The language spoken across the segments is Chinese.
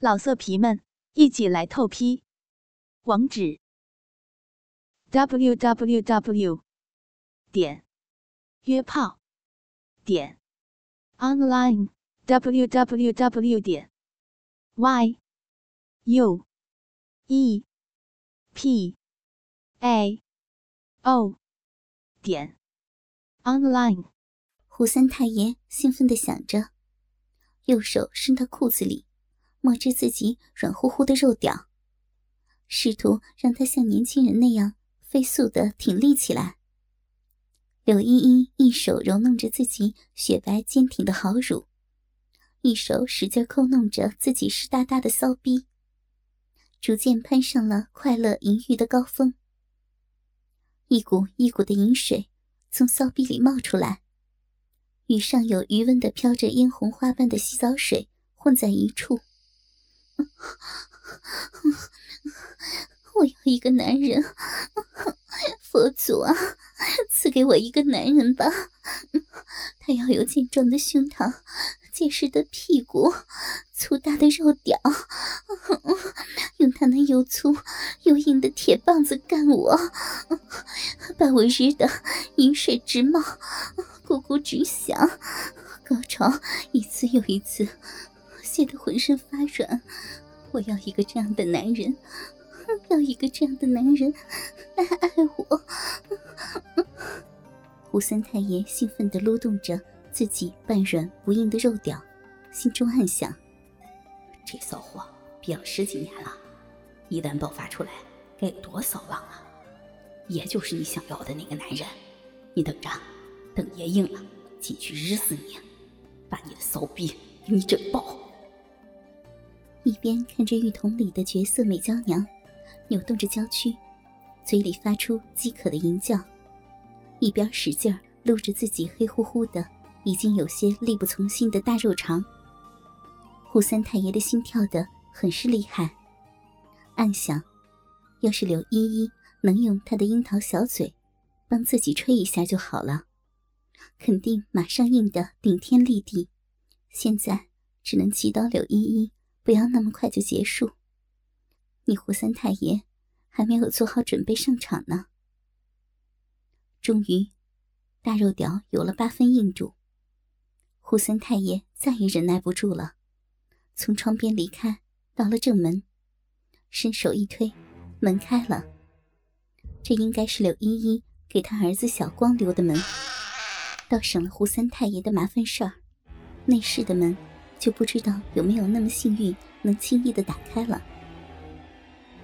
老色皮们，一起来透批！网址：w w w 点约炮点 online w w w 点 y u e p a o 点 online。胡三太爷兴奋地想着，右手伸到裤子里。摸着自己软乎乎的肉屌，试图让他像年轻人那样飞速的挺立起来。柳依依一手揉弄着自己雪白坚挺的好乳，一手使劲抠弄着自己湿哒哒的骚逼，逐渐攀上了快乐淫欲的高峰。一股一股的淫水从骚逼里冒出来，与上有余温的飘着嫣红花瓣的洗澡水混在一处。我要一个男人，佛祖啊，赐给我一个男人吧！他要有健壮的胸膛、结实的屁股、粗大的肉屌，用他那又粗又硬的铁棒子干我，把我日的饮水直冒、咕咕直响，高潮一次又一次。气得浑身发软，我要一个这样的男人，要一个这样的男人来爱我。胡三太爷兴奋地撸动着自己半软不硬的肉屌，心中暗想：这骚货憋了十几年了，一旦爆发出来，该有多骚浪啊！爷就是你想要的那个男人，你等着，等爷硬了进去日死你，把你的骚逼给你整爆！一边看着浴桶里的绝色美娇娘，扭动着娇躯，嘴里发出饥渴的吟叫，一边使劲撸着自己黑乎乎的、已经有些力不从心的大肉肠。胡三太爷的心跳的很是厉害，暗想：要是柳依依能用她的樱桃小嘴帮自己吹一下就好了，肯定马上硬的顶天立地。现在只能祈祷柳依依。不要那么快就结束。你胡三太爷还没有做好准备上场呢。终于，大肉屌有了八分硬度。胡三太爷再也忍耐不住了，从窗边离开，到了正门，伸手一推，门开了。这应该是柳依依给他儿子小光留的门，倒省了胡三太爷的麻烦事儿。内室的门。就不知道有没有那么幸运，能轻易的打开了。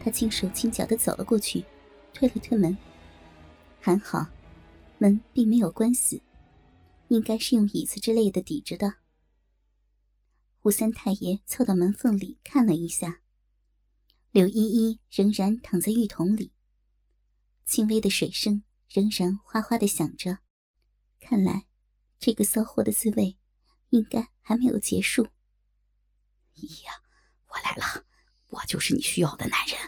他轻手轻脚的走了过去，推了推门，还好，门并没有关死，应该是用椅子之类的抵着的。胡三太爷凑到门缝里看了一下，柳依依仍然躺在浴桶里，轻微的水声仍然哗哗的响着，看来这个骚货的滋味。应该还没有结束。姨呀，我来了，我就是你需要的男人。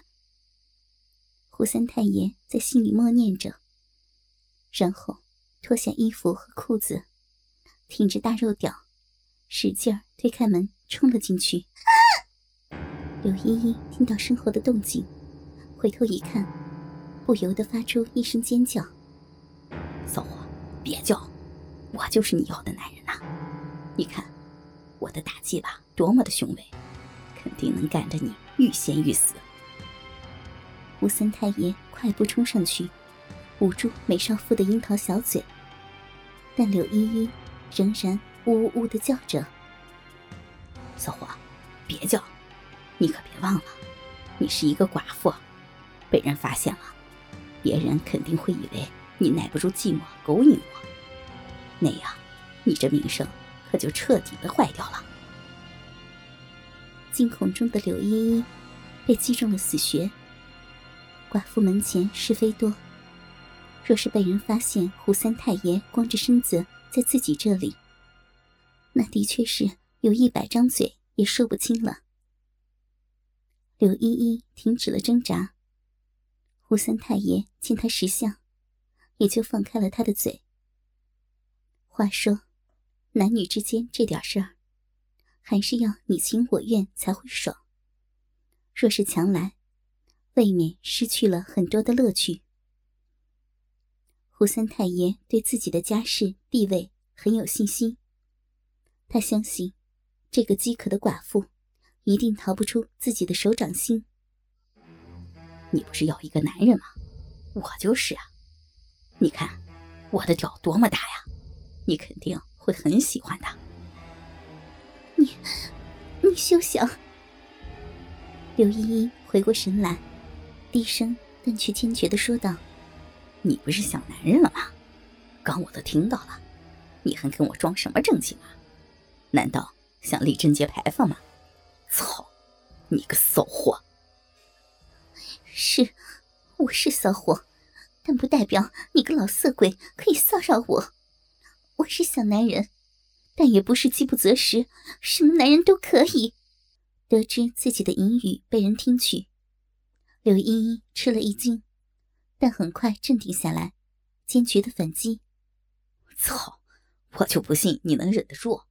胡三太爷在心里默念着，然后脱下衣服和裤子，挺着大肉屌，使劲推开门冲了进去。柳依依听到身后的动静，回头一看，不由得发出一声尖叫：“骚货，别叫，我就是你要的男人呐！”你看，我的打击吧，多么的雄伟，肯定能干得你欲仙欲死。吴三太爷快步冲上去，捂住美少妇的樱桃小嘴，但柳依依仍然呜呜呜的叫着：“小伙，别叫，你可别忘了，你是一个寡妇，被人发现了，别人肯定会以为你耐不住寂寞勾引我，那样，你这名声……”就彻底的坏掉了。惊恐中的柳依依被击中了死穴。寡妇门前是非多，若是被人发现胡三太爷光着身子在自己这里，那的确是有一百张嘴也说不清了。柳依依停止了挣扎，胡三太爷见他识相，也就放开了他的嘴。话说。男女之间这点事儿，还是要你情我愿才会爽。若是强来，未免失去了很多的乐趣。胡三太爷对自己的家世地位很有信心，他相信这个饥渴的寡妇一定逃不出自己的手掌心。你不是要一个男人吗？我就是啊！你看我的屌多么大呀！你肯定会很喜欢的。你，你休想！刘依依回过神来，低声但却坚决的说道。你不是想男人了吗？刚我都听到了，你还跟我装什么正经啊？难道想立贞节牌坊吗？操，你个骚货！是，我是骚货，但不代表你个老色鬼可以骚扰我。我是小男人，但也不是饥不择食，什么男人都可以。得知自己的淫语被人听取，柳依依吃了一惊。但很快镇定下来，坚决的反击：“操！我就不信你能忍得住！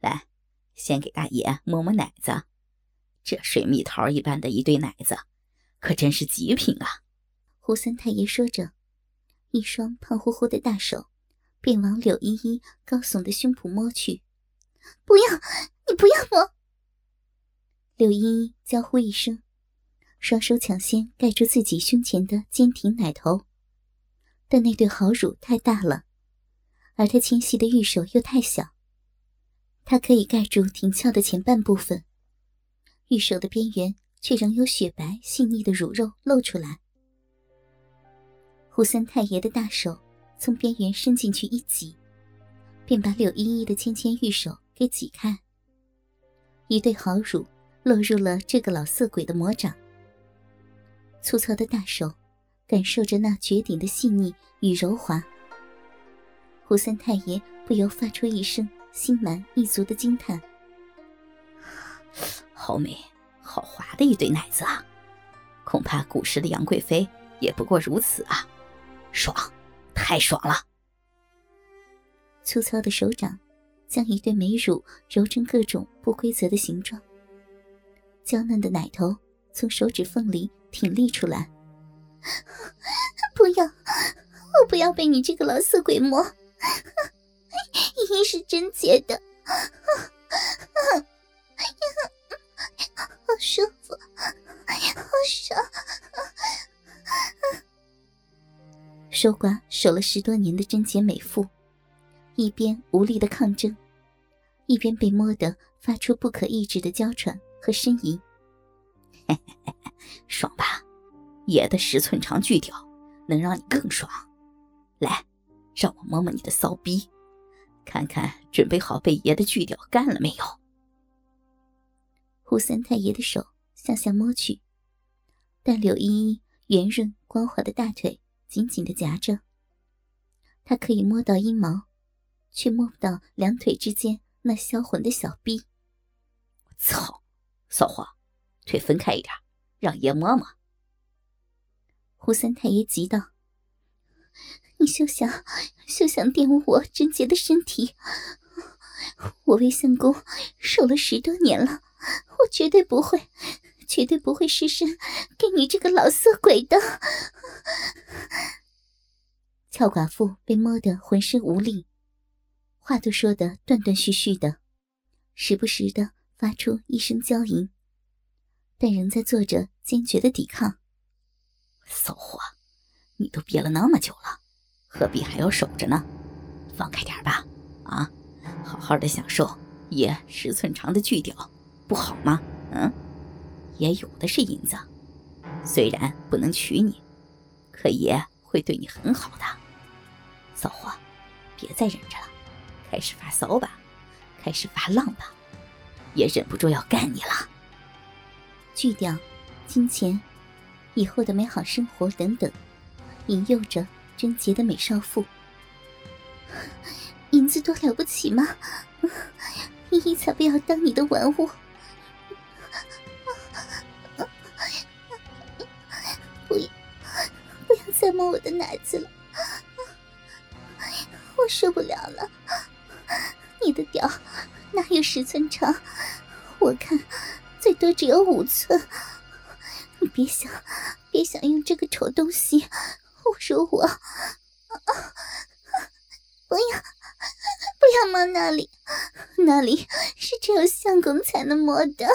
来，先给大爷摸摸奶子，这水蜜桃一般的一对奶子，可真是极品啊！”胡三太爷说着，一双胖乎乎的大手便往柳依依高耸的胸脯摸去。“不要！你不要摸！”柳依依娇呼一声。双手抢先盖住自己胸前的坚挺奶头，但那对好乳太大了，而她纤细的玉手又太小，它可以盖住挺翘的前半部分，玉手的边缘却仍有雪白细腻的乳肉露出来。胡三太爷的大手从边缘伸进去一挤，便把柳依依的纤纤玉手给挤开，一对好乳落入了这个老色鬼的魔掌。粗糙的大手，感受着那绝顶的细腻与柔滑。胡三太爷不由发出一声心满意足的惊叹：“好美，好滑的一对奶子啊！恐怕古时的杨贵妃也不过如此啊！爽，太爽了！”粗糙的手掌将一对美乳揉成各种不规则的形状，娇嫩的奶头从手指缝里。挺立出来！不要，我不要被你这个老色鬼摸！一是贞洁的，好舒服，好爽！守寡守了十多年的贞洁美妇，一边无力的抗争，一边被摸得发出不可抑制的娇喘和呻吟。爽吧，爷的十寸长巨屌能让你更爽。来，让我摸摸你的骚逼，看看准备好被爷的巨屌干了没有。胡三太爷的手向下摸去，但柳依依圆润光滑的大腿紧紧的夹着，他可以摸到阴毛，却摸不到两腿之间那销魂的小臂。操，骚货，腿分开一点。让爷摸摸。胡三太爷急道：“你休想，休想玷污我贞洁的身体！我为相公守了十多年了，我绝对不会，绝对不会失身给你这个老色鬼的。”俏寡妇被摸得浑身无力，话都说得断断续续的，时不时的发出一声娇吟。但仍在做着坚决的抵抗。骚货，你都憋了那么久了，何必还要守着呢？放开点吧，啊，好好的享受爷十寸长的巨屌，不好吗？嗯，爷有的是银子，虽然不能娶你，可爷会对你很好的。骚货，别再忍着了，开始发骚吧，开始发浪吧，也忍不住要干你了。去掉、金钱、以后的美好生活等等，引诱着贞洁的美少妇。银子多了不起吗？依依才不要当你的玩物！不要，不要再摸我的奶子了，受不了了！你的屌哪有十寸长？我看。最多只有五寸，你别想，别想用这个丑东西侮辱我！不要，不要摸那里，那里是只有相公才能摸的。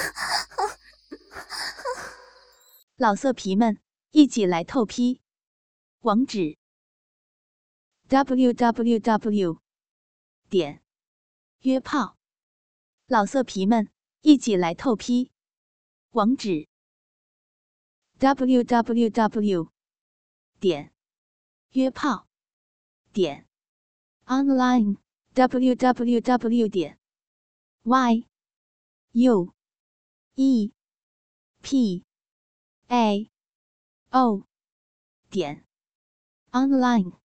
老色皮们，一起来透批！网址：w w w 点约炮。老色皮们，一起来透批！网址：w w w 点约炮点 online w w w 点 y u e p a o 点 online。